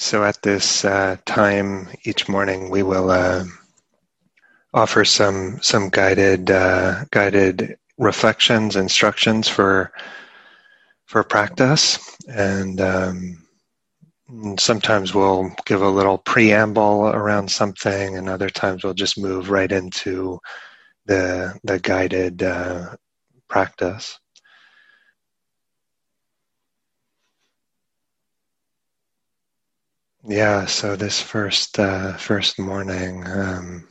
So at this uh, time each morning, we will uh, offer some some guided uh, guided reflections, instructions for for practice, and um, sometimes we'll give a little preamble around something, and other times we'll just move right into the the guided uh, practice. Yeah, so this first uh, first morning, um,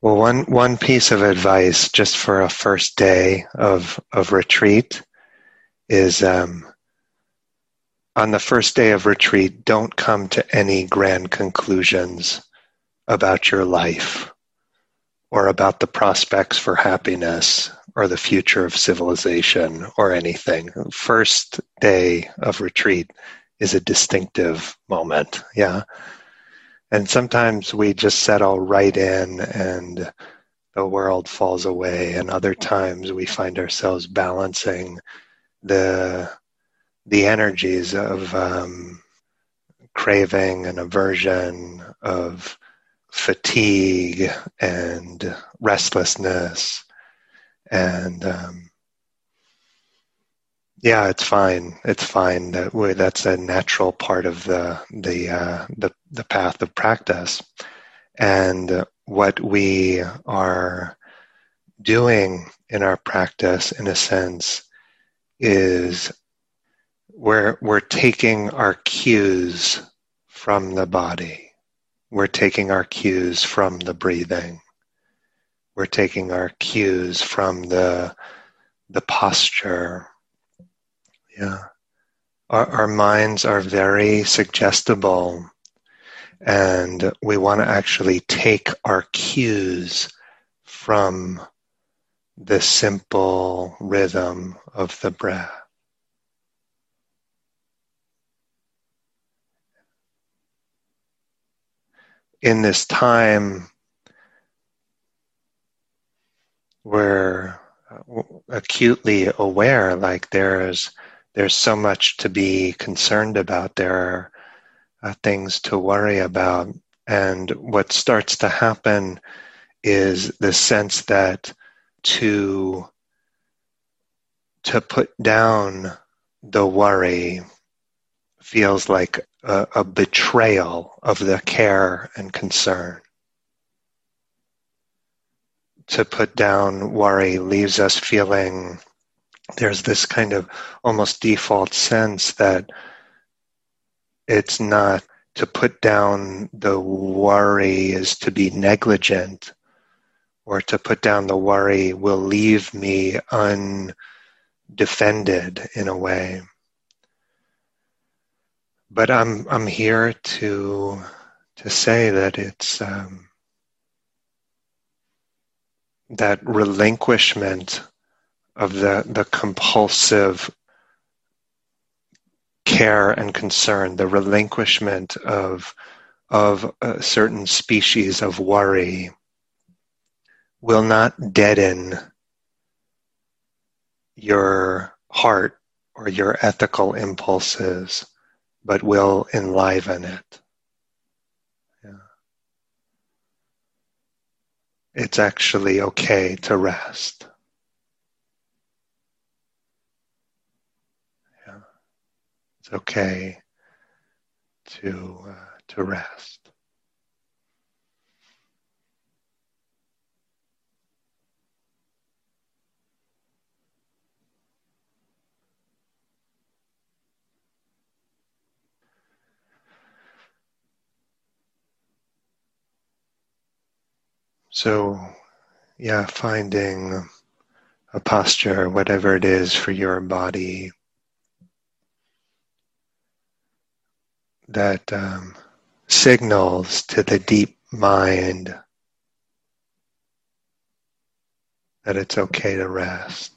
well, one one piece of advice just for a first day of of retreat is um, on the first day of retreat, don't come to any grand conclusions about your life or about the prospects for happiness or the future of civilization or anything. First day of retreat is a distinctive moment. Yeah. And sometimes we just settle right in and the world falls away. And other times we find ourselves balancing the the energies of um, craving and aversion, of fatigue and restlessness, and um, yeah, it's fine. It's fine. That that's a natural part of the the uh, the the path of practice, and what we are doing in our practice, in a sense, is we're, we're taking our cues from the body. We're taking our cues from the breathing. We're taking our cues from the, the posture. Yeah. Our, our minds are very suggestible and we want to actually take our cues from the simple rhythm of the breath. in this time we're acutely aware like there's there's so much to be concerned about there are uh, things to worry about and what starts to happen is the sense that to to put down the worry feels like a, a betrayal of the care and concern. To put down worry leaves us feeling there's this kind of almost default sense that it's not to put down the worry is to be negligent or to put down the worry will leave me undefended in a way. But I'm I'm here to to say that it's um, that relinquishment of the the compulsive care and concern, the relinquishment of of a certain species of worry will not deaden your heart or your ethical impulses but will enliven it. It's actually okay to rest. Yeah. It's okay to uh, to rest. So, yeah, finding a posture, whatever it is for your body, that um, signals to the deep mind that it's okay to rest.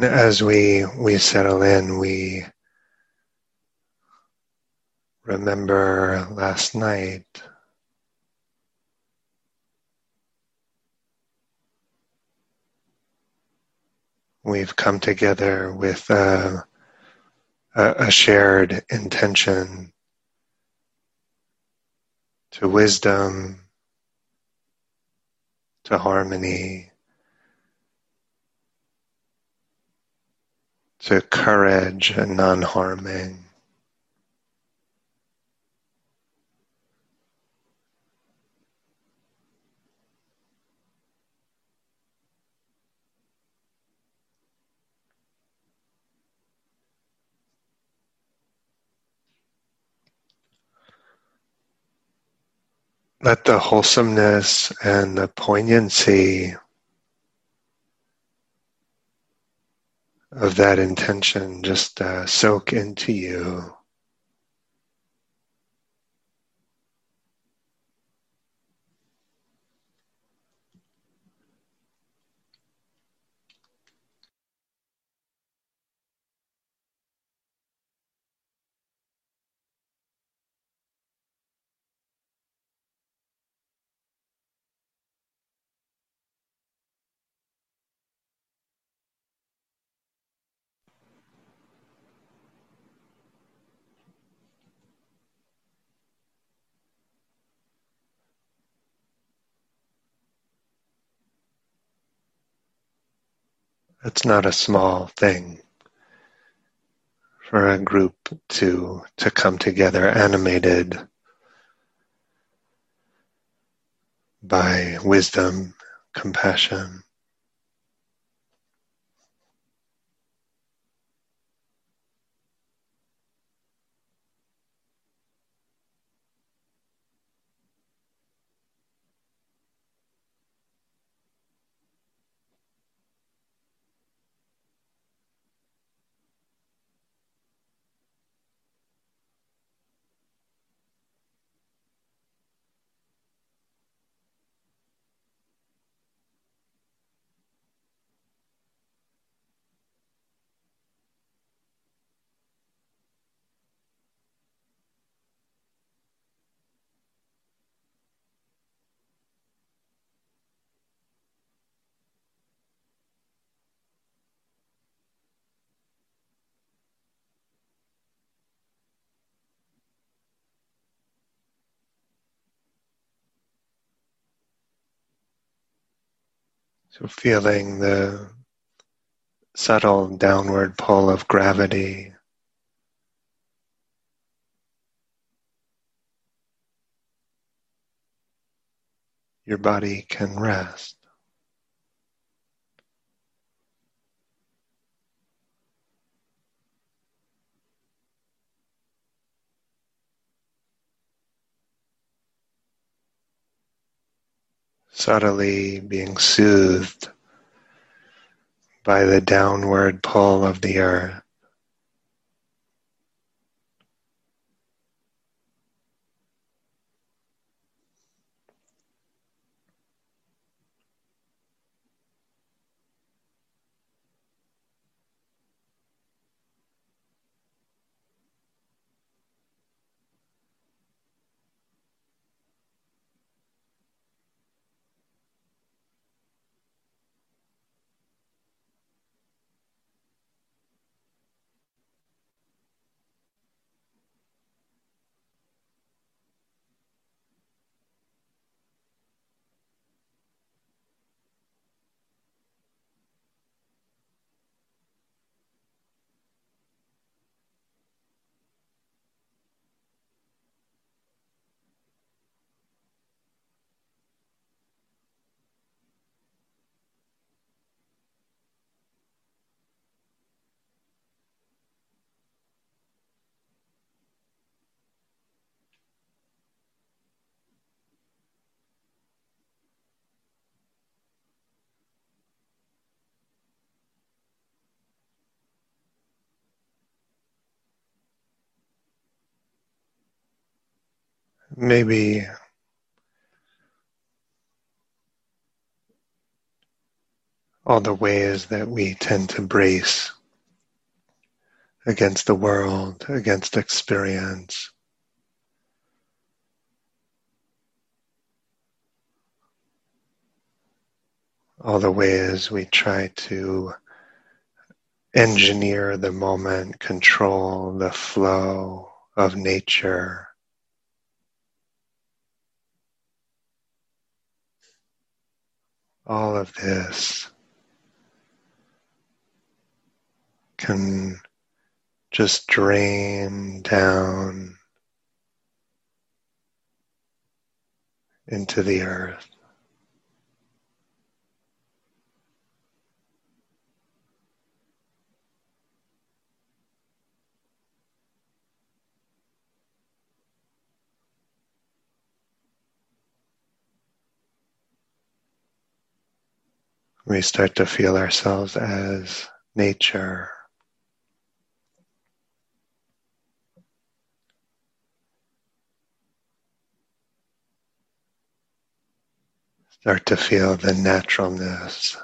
As we we settle in, we remember last night. We've come together with a, a shared intention to wisdom, to harmony, to courage and non harming. Let the wholesomeness and the poignancy of that intention just uh, soak into you. It's not a small thing for a group to to come together animated by wisdom, compassion. So feeling the subtle downward pull of gravity. Your body can rest. Subtly being soothed by the downward pull of the earth. Maybe all the ways that we tend to brace against the world, against experience. All the ways we try to engineer the moment, control the flow of nature. All of this can just drain down into the earth. We start to feel ourselves as nature. Start to feel the naturalness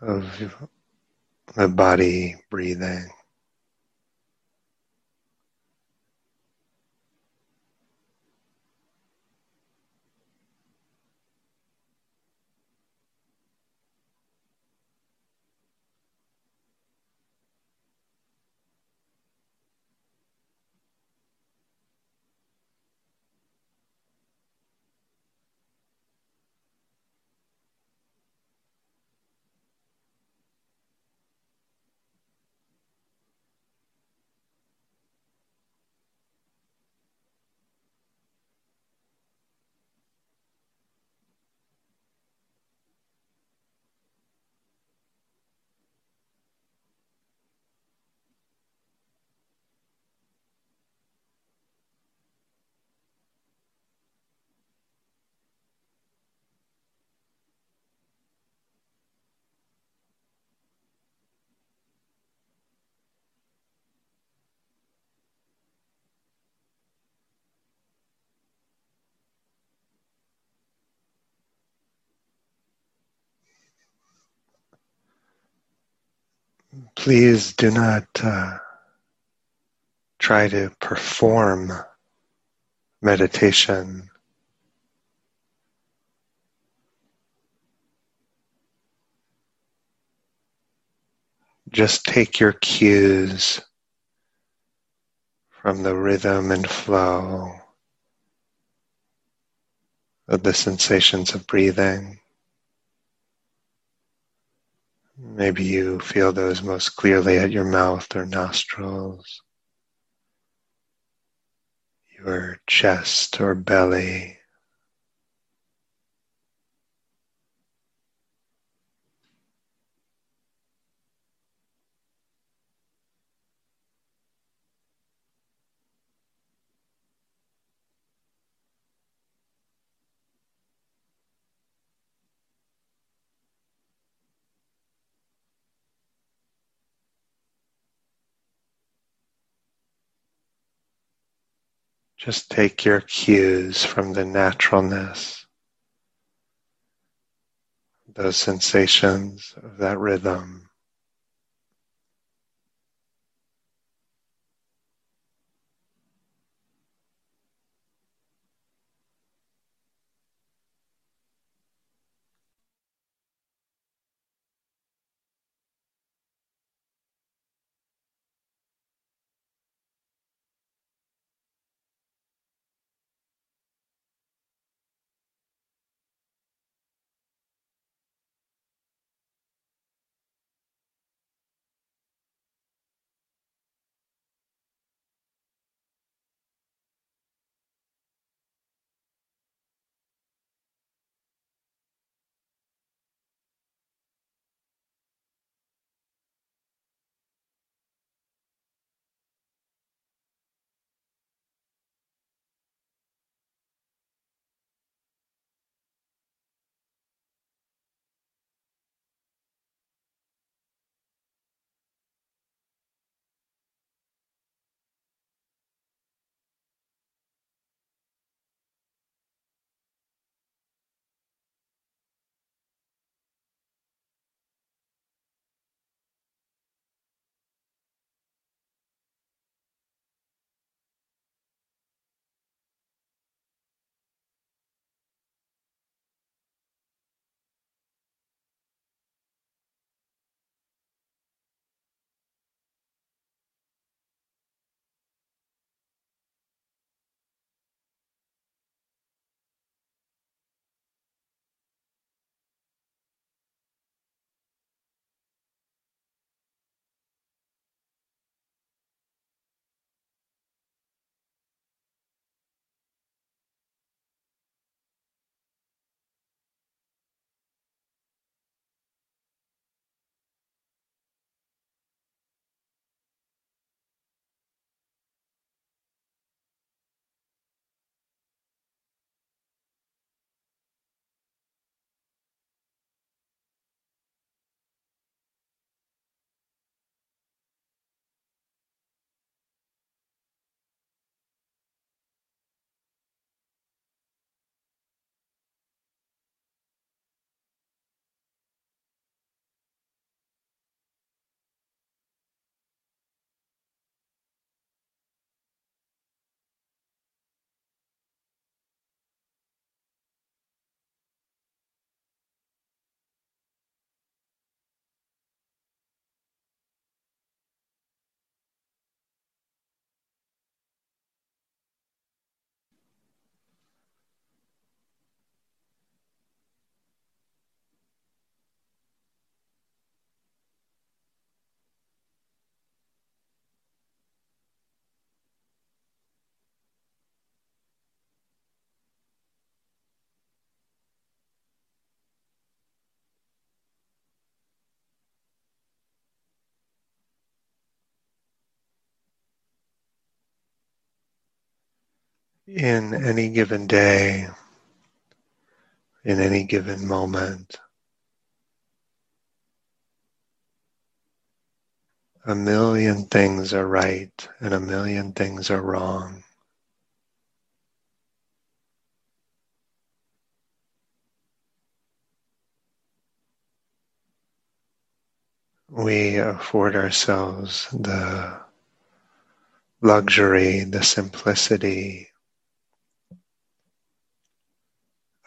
of the body breathing. Please do not uh, try to perform meditation. Just take your cues from the rhythm and flow of the sensations of breathing. Maybe you feel those most clearly at your mouth or nostrils, your chest or belly. Just take your cues from the naturalness, those sensations of that rhythm. In any given day, in any given moment. A million things are right and a million things are wrong. We afford ourselves the luxury, the simplicity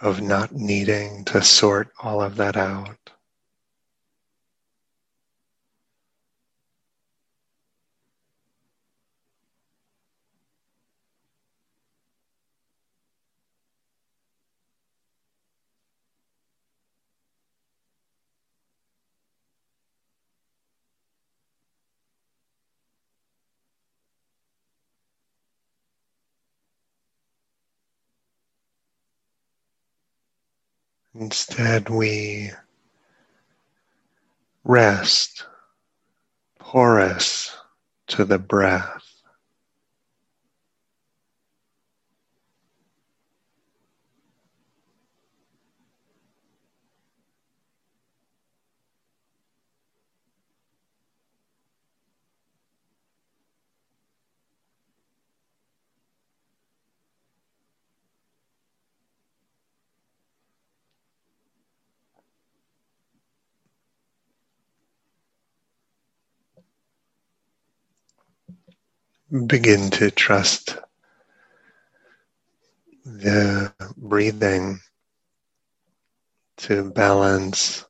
of not needing to sort all of that out. Instead, we rest porous to the breath. Begin to trust the breathing to balance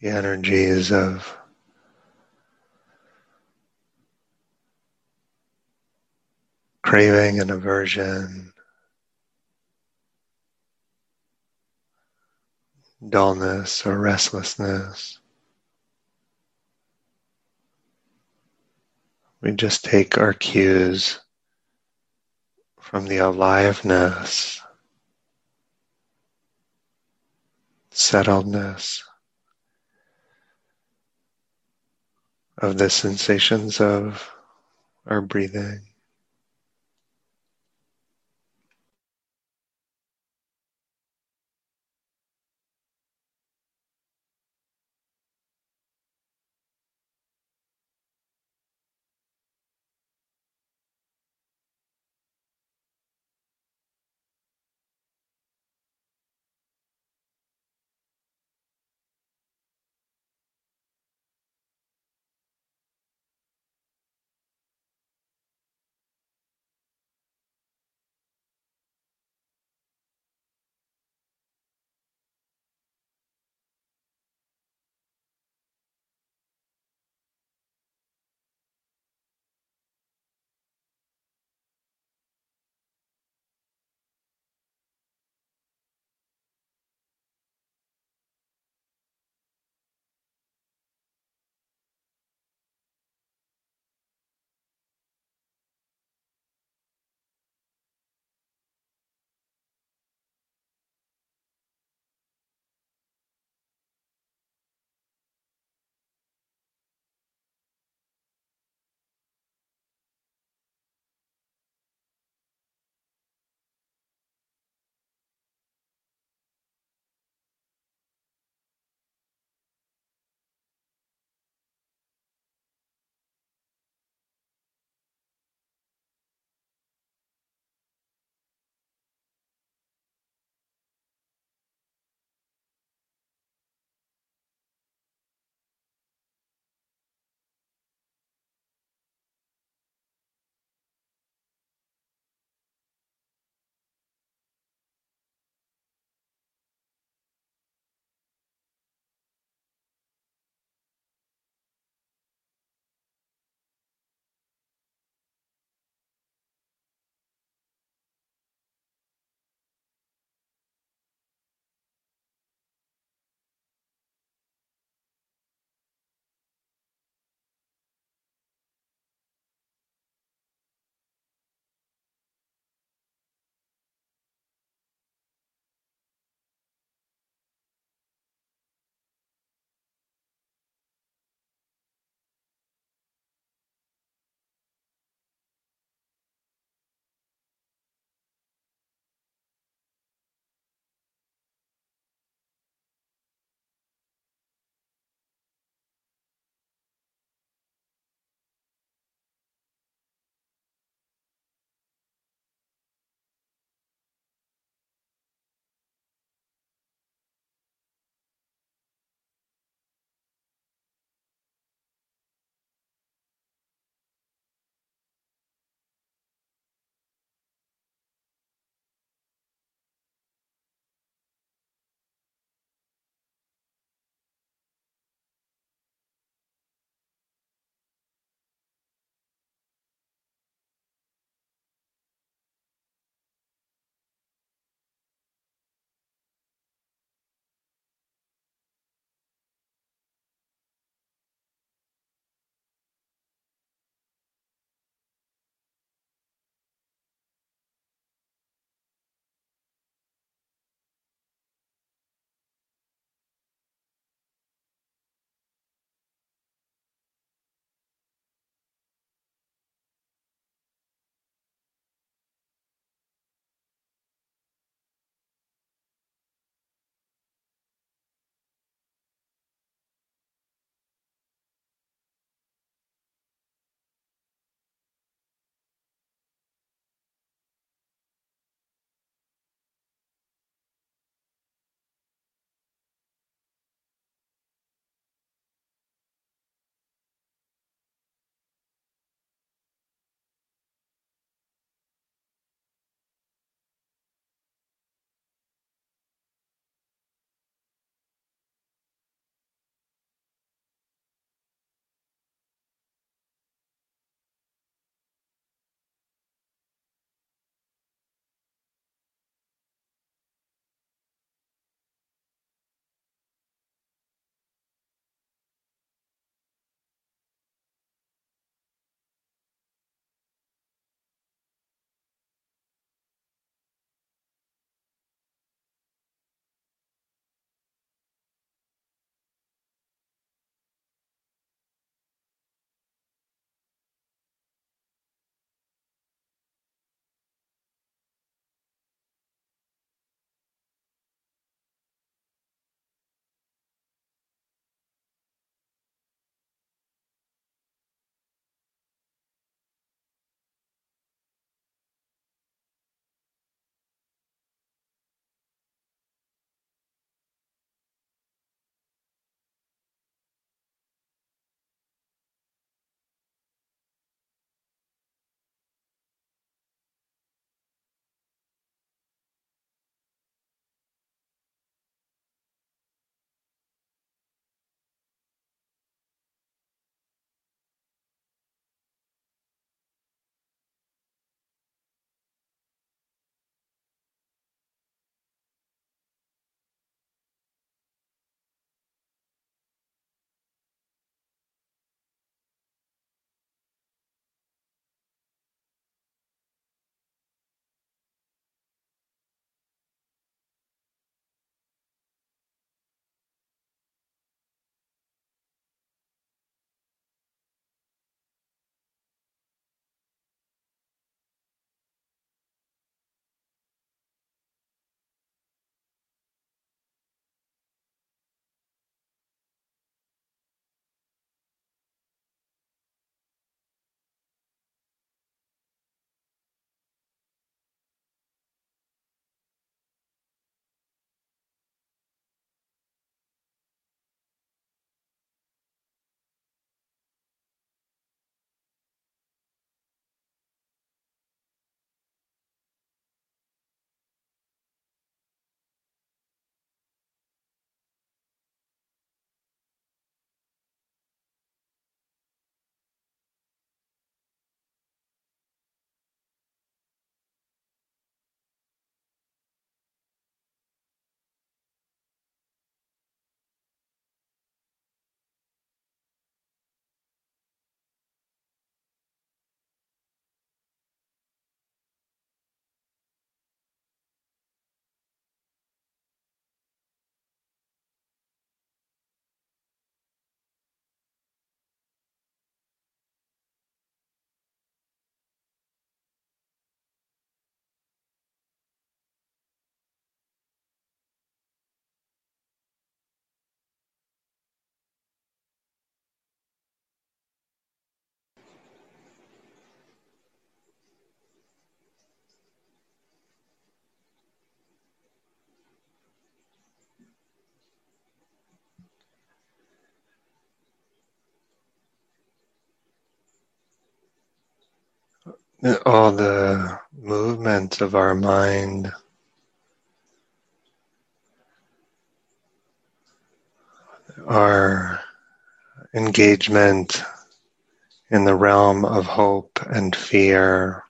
the energies of craving and aversion, dullness or restlessness. We just take our cues from the aliveness, settledness of the sensations of our breathing. All the movements of our mind. Our engagement in the realm of hope and fear.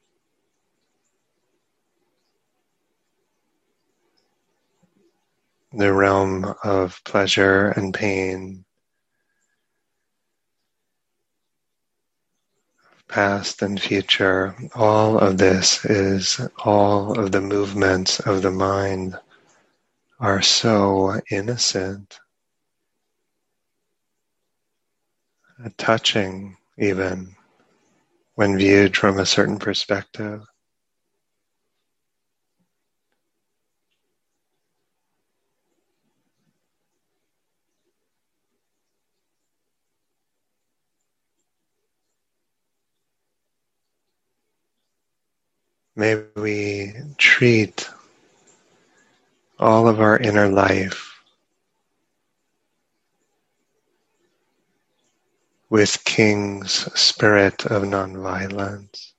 The realm of pleasure and pain. Past and future, all of this is all of the movements of the mind are so innocent, touching even when viewed from a certain perspective. May we treat all of our inner life with King's spirit of nonviolence.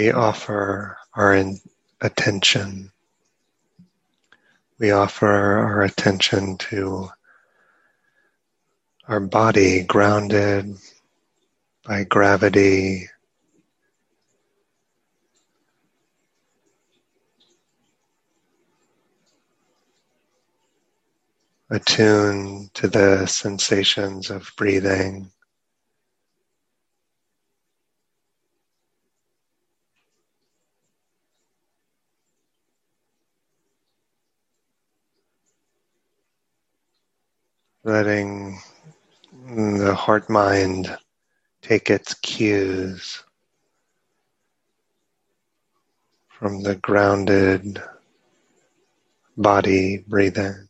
We offer our attention. We offer our attention to our body grounded by gravity. Attuned to the sensations of breathing. Letting the heart mind take its cues from the grounded body breathing.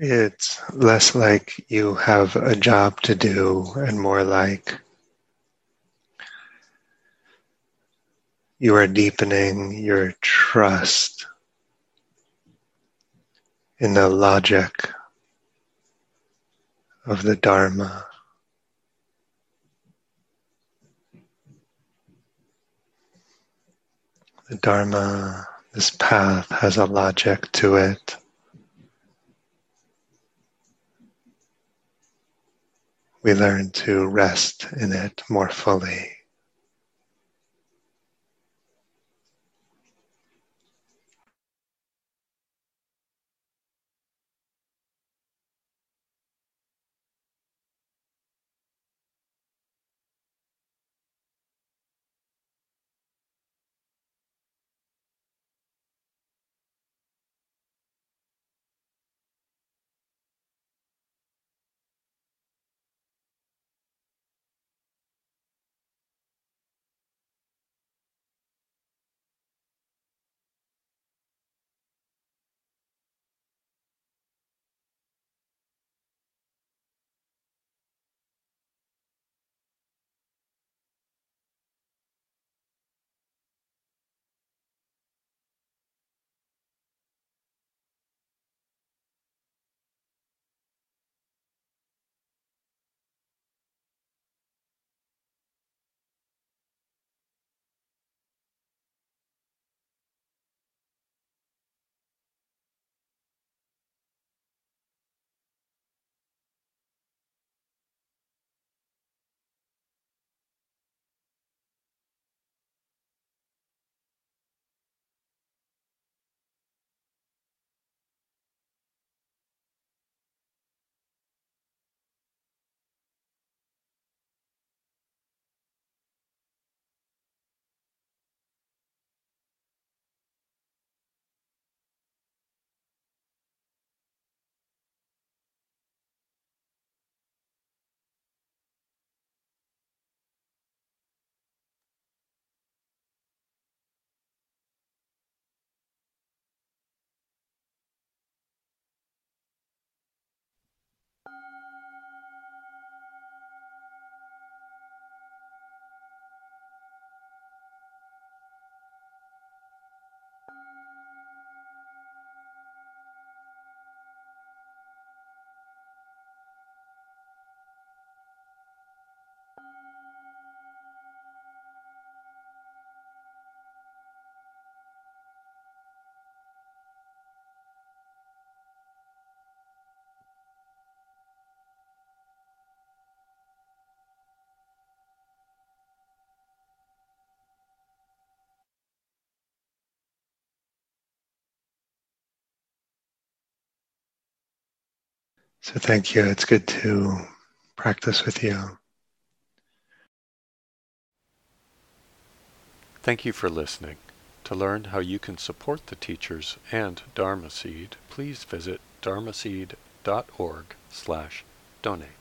It's less like you have a job to do and more like you are deepening your trust in the logic of the Dharma. The Dharma, this path has a logic to it. We learn to rest in it more fully. So thank you. It's good to practice with you. Thank you for listening. To learn how you can support the teachers and Dharma Seed, please visit dharmaseed.org slash donate.